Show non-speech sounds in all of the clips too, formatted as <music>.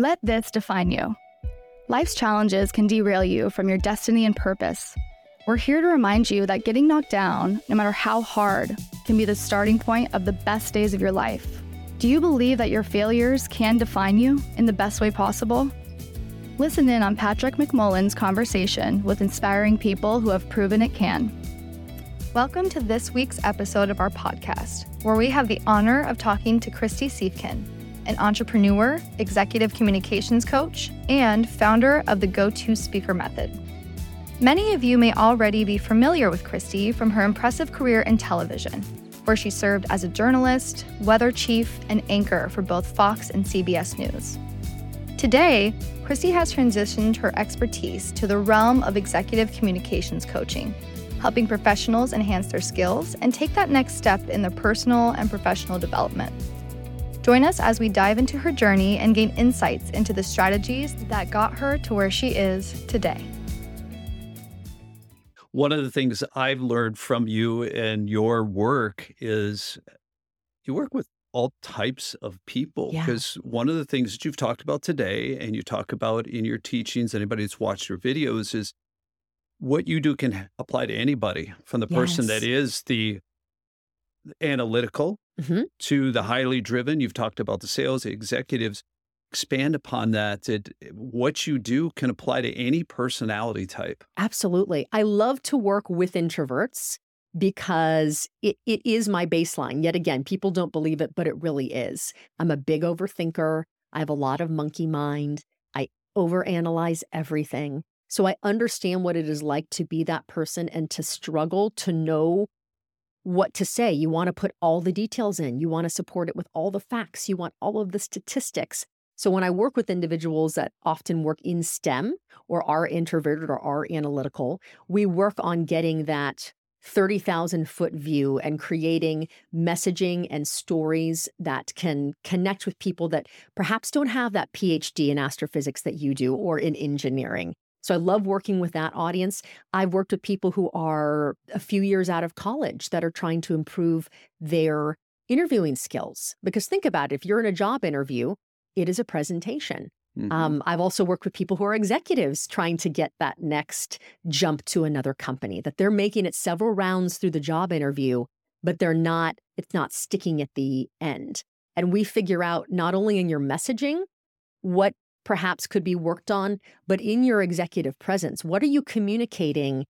Let this define you. Life's challenges can derail you from your destiny and purpose. We're here to remind you that getting knocked down, no matter how hard, can be the starting point of the best days of your life. Do you believe that your failures can define you in the best way possible? Listen in on Patrick McMullen's conversation with inspiring people who have proven it can. Welcome to this week's episode of our podcast, where we have the honor of talking to Kristy Siefkin, an entrepreneur, executive communications coach, and founder of the Go To Speaker Method. Many of you may already be familiar with Kristy from her impressive career in television, where she served as a journalist, weather chief, and anchor for both Fox and CBS News. Today, Kristy has transitioned her expertise to the realm of executive communications coaching helping professionals enhance their skills and take that next step in their personal and professional development. Join us as we dive into her journey and gain insights into the strategies that got her to where she is today. One of the things I've learned from you and your work is you work with all types of people Yeah. because one of the things that you've talked about today and you talk about in your teachings anybody that's watched your videos is what you do can apply to anybody from the person that Yes. is the analytical Mhm. to the highly driven you've talked about the sales the executives expand upon that it, what you do can apply to any personality type Absolutely. I love to work with introverts because it, it is my baseline. Yet again, people don't believe it, but it really is. I'm a big overthinker. I have a lot of monkey mind. I overanalyze everything. So I understand what it is like to be that person and to struggle to know what to say. You want to put all the details in, you want to support it with all the facts, you want all of the statistics. So when I work with individuals that often work in STEM or are introverted or are analytical, we work on getting that 30,000 foot view and creating messaging and stories that can connect with people that perhaps don't have that PhD in astrophysics that you do or in engineering. So I love working with that audience. I've worked with people who are a few years out of college that are trying to improve their interviewing skills. Because think about it, if you're in a job interview, it is a presentation. Mhm. Um, I've also worked with people who are executives trying to get that next jump to another company, that they're making it several rounds through the job interview, but they're not, it's not sticking at the end. And we figure out not only in your messaging what perhaps could be worked on, but in your executive presence, what are you communicating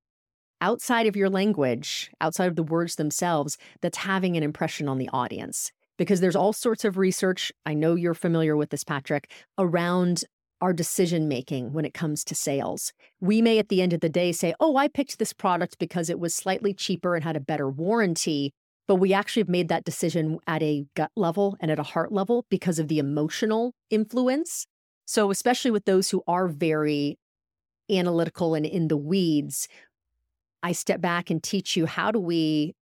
outside of your language, outside of the words themselves, that's having an impression on the audience? Because there's all sorts of research, I know you're familiar with this, Patrick, around our decision making when it comes to sales. We may at the end of the day say, oh, I picked this product because it was slightly cheaper and had a better warranty. But we actually have made that decision at a gut level and at a heart level because of the emotional influence. So, especially with those who are very analytical and in the weeds, I step back and teach you how do we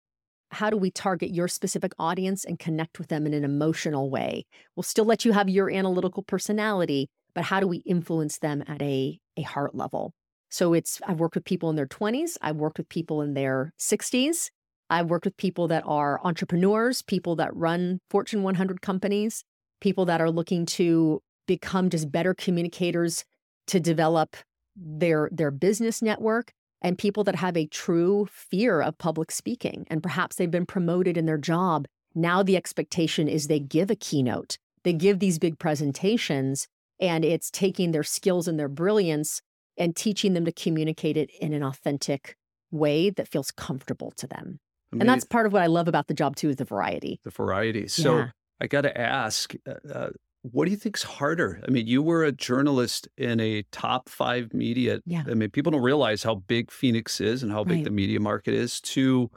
how do we target your specific audience and connect with them in an emotional way? We'll still let you have your analytical personality, but how do we influence them at a, a heart level? So it's I've worked with people in their 20s, I've worked with people in their 60s, I've worked with people that are entrepreneurs, people that run Fortune 100 companies, people that are looking to become just better communicators to develop their their business network and people that have a true fear of public speaking. And perhaps they've been promoted in their job. Now the expectation is they give a keynote. They give these big presentations and it's taking their skills and their brilliance and teaching them to communicate it in an authentic way that feels comfortable to them. I mean, and that's part of what i love about the job too is the variety. The variety. So Yeah. I got to ask, uh, uh, what do you think's harder? I mean, you were a journalist in a top five media. Yeah. I mean, people don't realize how big Phoenix is and how big Right. the media market is. To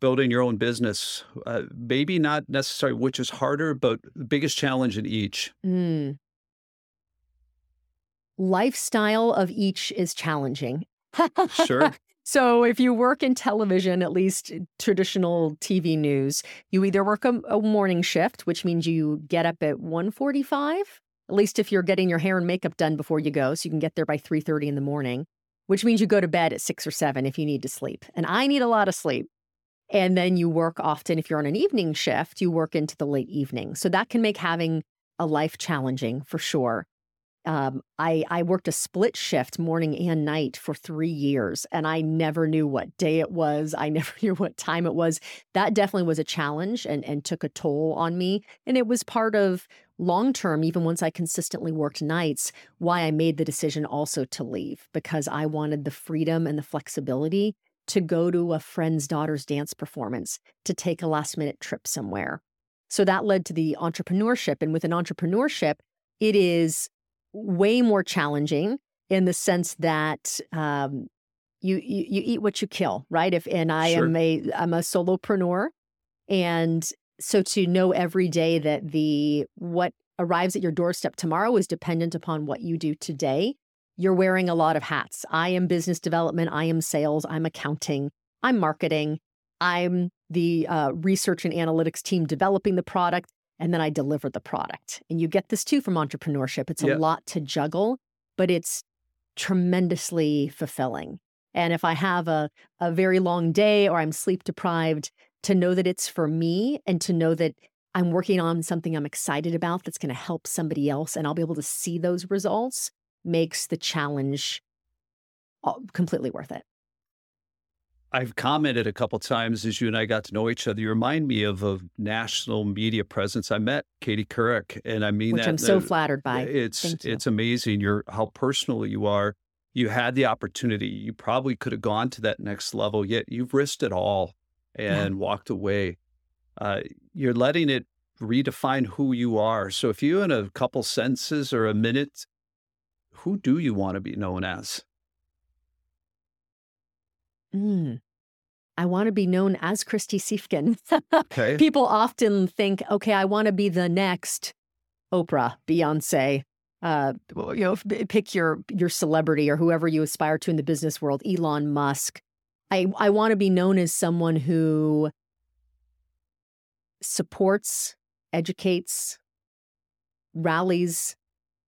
building your own business, uh, maybe not necessarily which is harder, but the biggest challenge in each. Mm. Lifestyle of each is challenging. <laughs> Sure. So if you work in television, at least eh, traditional TV news, you either work a, a morning shift, which means you get up at 1:45, at least if you're getting your hair and makeup done before you go, so you can get there by 3:30 in the morning, which means you go to bed at 6 or 7 if you need to sleep. And I need a lot of sleep. And then you work often if you're on an evening shift, you work into the late evening. So that can make having a life challenging for sure. Um, I, I worked a split shift morning and night for three years, and I never knew what day it was. I <laughs> never knew what time it was. That definitely was a challenge and, and took a toll on me. And it was part of long term, even once I consistently worked nights, why I made the decision also to leave because I wanted the freedom and the flexibility to go to a friend's daughter's dance performance, to take a last minute trip somewhere. So that led to the entrepreneurship. And with an entrepreneurship, it is way more challenging in the sense that um, you, you, you eat what you kill, right? If and I sure. am a I'm a solopreneur, and so to know every day that the what arrives at your doorstep tomorrow is dependent upon what you do today. You're wearing a lot of hats. I am business development. I am sales. I'm accounting. I'm marketing. I'm the uh, research and analytics team developing the product and then I deliver the product. And you get this too from entrepreneurship. It's a yep. lot to juggle, but it's tremendously fulfilling. And if I have a, a very long day or I'm sleep deprived, to know that it's for me and to know that I'm working on something I'm excited about that's going to help somebody else and I'll be able to see those results makes the challenge uh, completely worth it. I've commented a couple times as you and I got to know each other. You remind me of a national media presence. I met Katie Couric, and I mean Which that. I'm so flattered by. It's it's amazing. You're how personal you are. You had the opportunity. You probably could have gone to that next level, yet you've risked it all and yeah. walked away. Uh, you're letting it redefine who you are. So, if you in a couple sentences or a minute, who do you want to be known as? Mm. I want to be known as Kristy Siefkin. <laughs> okay. People often think, okay, I want to be the next Oprah, Beyonce. Uh, you know, pick your your celebrity or whoever you aspire to in the business world. Elon Musk. I I want to be known as someone who supports, educates, rallies,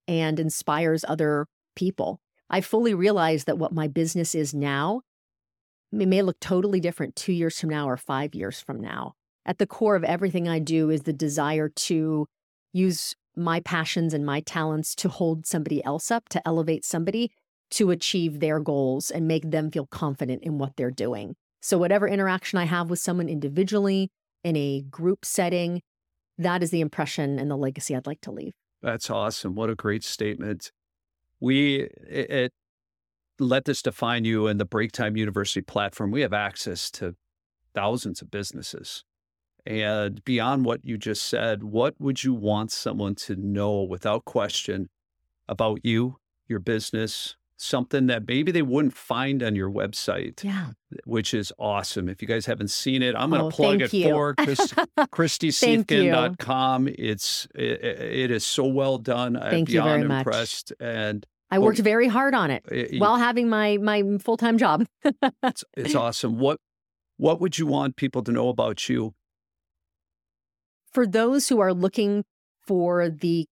and inspires other people. I fully realize that what my business is now it may look totally different two years from now or five years from now. At the core of everything I do is the desire to use my passions and my talents to hold somebody else up, to elevate somebody to achieve their goals and make them feel confident in what they're doing. So, whatever interaction I have with someone individually, in a group setting, that is the impression and the legacy I'd like to leave. That's awesome. What a great statement. We at let this define you and the Break Time University platform. We have access to thousands of businesses. And beyond what you just said, what would you want someone to know without question about you, your business, something that maybe they wouldn't find on your website? Yeah. Which is awesome. If you guys haven't seen it, I'm going to oh, plug it you. for Chris, <laughs> KristySiefkin.com. It's it, it is so well done. Thank I'm beyond you very impressed. Much. And I worked very hard on it, it while having my my full time job. it's, it's awesome. What what would you want people to know about you? For those who are looking for the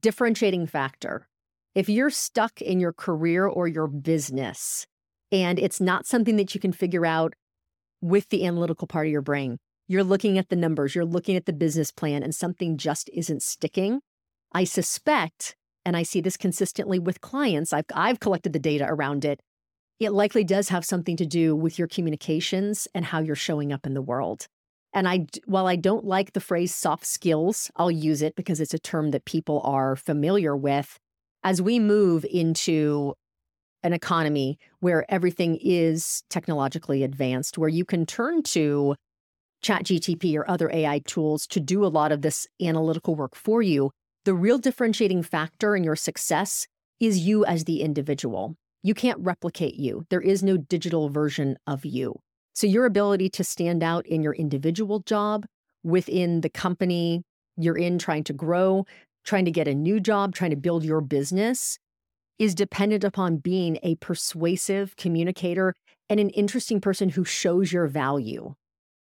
differentiating factor, if you're stuck in your career or your business and it's not something that you can figure out with the analytical part of your brain, you're looking at the numbers, you're looking at the business plan, and something just isn't sticking, I suspect and I see this consistently with clients, I've, I've collected the data around it. It likely does have something to do with your communications and how you're showing up in the world. And I, while I don't like the phrase soft skills, I'll use it because it's a term that people are familiar with. As we move into an economy where everything is technologically advanced, where you can turn to ChatGTP or other AI tools to do a lot of this analytical work for you, the real differentiating factor in your success is you as the individual. You can't replicate you. There is no digital version of you. So, your ability to stand out in your individual job within the company you're in, trying to grow, trying to get a new job, trying to build your business, is dependent upon being a persuasive communicator and an interesting person who shows your value.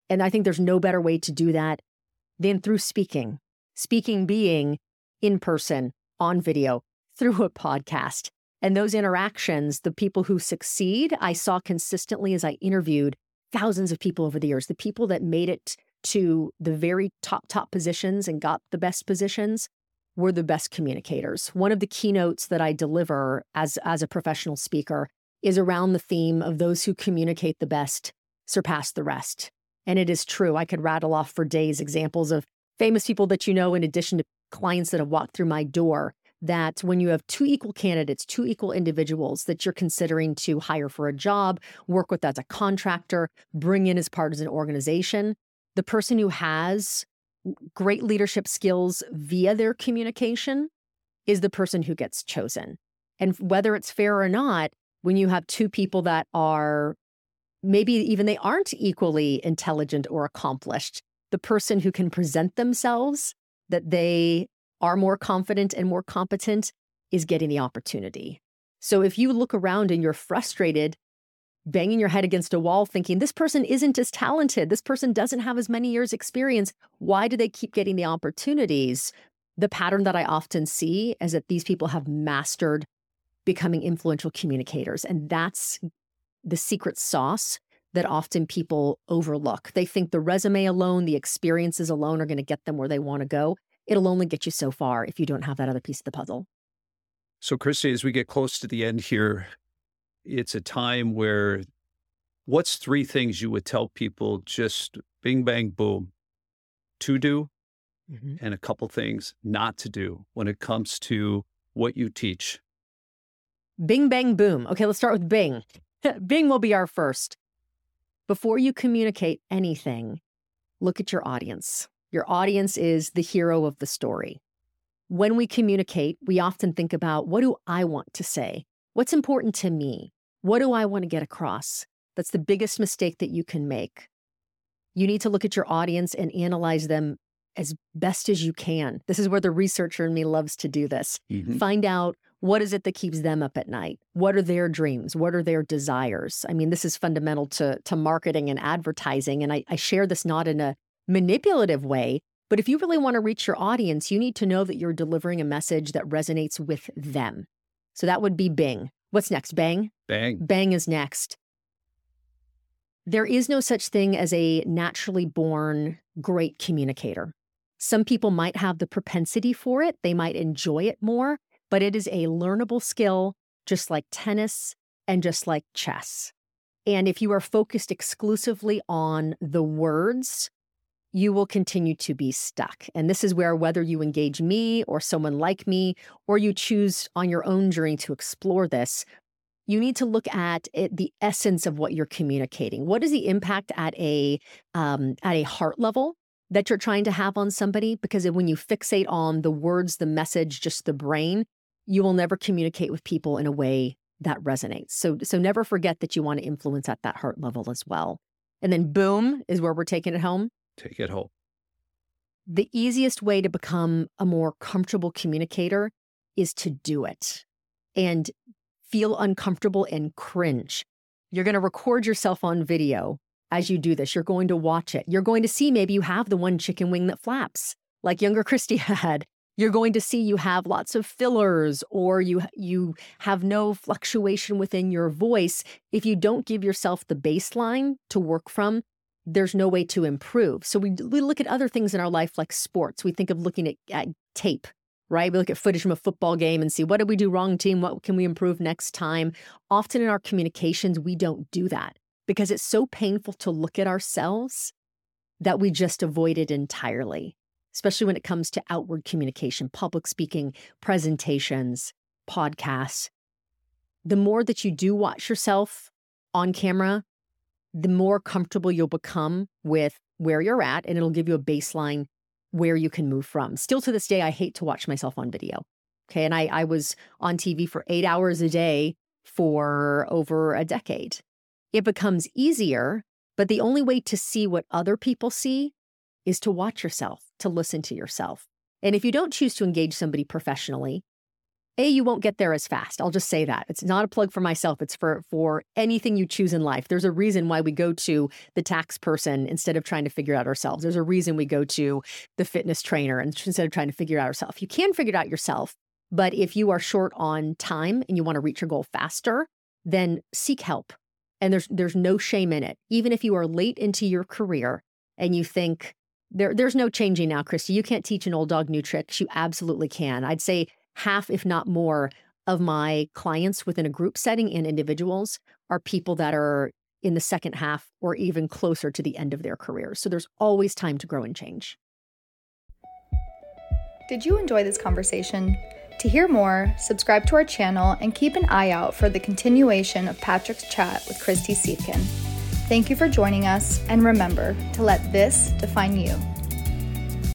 And I think there's no better way to do that than through speaking. Speaking being in person, on video, through a podcast. And those interactions, the people who succeed, I saw consistently as I interviewed thousands of people over the years, the people that made it to the very top, top positions and got the best positions we're the best communicators. One of the keynotes that I deliver as, as a professional speaker is around the theme of those who communicate the best surpass the rest. And it is true. I could rattle off for days examples of famous people that you know, in addition to clients that have walked through my door, that when you have two equal candidates, two equal individuals that you're considering to hire for a job, work with as a contractor, bring in as part of an organization, the person who has great leadership skills via their communication is the person who gets chosen. And whether it's fair or not, when you have two people that are maybe even they aren't equally intelligent or accomplished, the person who can present themselves that they are more confident and more competent is getting the opportunity. So if you look around and you're frustrated, banging your head against a wall, thinking this person isn't as talented, this person doesn't have as many years' experience, why do they keep getting the opportunities? The pattern that I often see is that these people have mastered becoming influential communicators. And that's the secret sauce that often people overlook. They think the resume alone, the experiences alone are going to get them where they want to go. It'll only get you so far if you don't have that other piece of the puzzle. So, Kristy, as we get close to the end here, it's a time where what's three things you would tell people just bing, bang, boom to do mm-hmm. and a couple things not to do when it comes to what you teach? Bing, bang, boom. Okay, let's start with Bing. <laughs> Bing will be our first. Before you communicate anything, look at your audience. Your audience is the hero of the story. When we communicate, we often think about what do I want to say? What's important to me? What do I want to get across? That's the biggest mistake that you can make. You need to look at your audience and analyze them as best as you can. This is where the researcher in me loves to do this. Mm-hmm. Find out what is it that keeps them up at night? What are their dreams? What are their desires? I mean, this is fundamental to, to marketing and advertising. And I, I share this not in a manipulative way, but if you really want to reach your audience, you need to know that you're delivering a message that resonates with them. So that would be Bing. What's next? Bang? Bang. Bang is next. There is no such thing as a naturally born great communicator. Some people might have the propensity for it, they might enjoy it more, but it is a learnable skill, just like tennis and just like chess. And if you are focused exclusively on the words, you will continue to be stuck. And this is where, whether you engage me or someone like me, or you choose on your own journey to explore this, you need to look at it, the essence of what you're communicating. What is the impact at a um, at a heart level that you're trying to have on somebody? Because when you fixate on the words, the message, just the brain, you will never communicate with people in a way that resonates. So so never forget that you want to influence at that heart level as well. And then boom is where we're taking it home take it home. The easiest way to become a more comfortable communicator is to do it and feel uncomfortable and cringe. You're going to record yourself on video as you do this. You're going to watch it. You're going to see maybe you have the one chicken wing that flaps, like younger Kristy <laughs> had. You're going to see you have lots of fillers or you you have no fluctuation within your voice. If you don't give yourself the baseline to work from, there's no way to improve. So we, we look at other things in our life like sports. We think of looking at, at tape, right? We look at footage from a football game and see what did we do wrong, team? What can we improve next time? Often in our communications, we don't do that because it's so painful to look at ourselves that we just avoid it entirely, especially when it comes to outward communication, public speaking, presentations, podcasts. The more that you do watch yourself on camera, the more comfortable you'll become with where you're at, and it'll give you a baseline where you can move from. Still to this day, I hate to watch myself on video. Okay. And I, I was on TV for eight hours a day for over a decade. It becomes easier, but the only way to see what other people see is to watch yourself, to listen to yourself. And if you don't choose to engage somebody professionally, a, you won't get there as fast. I'll just say that. It's not a plug for myself. It's for for anything you choose in life. There's a reason why we go to the tax person instead of trying to figure out ourselves. There's a reason we go to the fitness trainer instead of trying to figure out ourselves. You can figure it out yourself, but if you are short on time and you want to reach your goal faster, then seek help. And there's there's no shame in it. Even if you are late into your career and you think there, there's no changing now, Kristy. You can't teach an old dog new tricks. You absolutely can. I'd say half, if not more, of my clients within a group setting and individuals are people that are in the second half or even closer to the end of their careers. So there's always time to grow and change. Did you enjoy this conversation? To hear more, subscribe to our channel and keep an eye out for the continuation of Patrick's chat with Kristy Siefkin. Thank you for joining us, and remember to let this define you.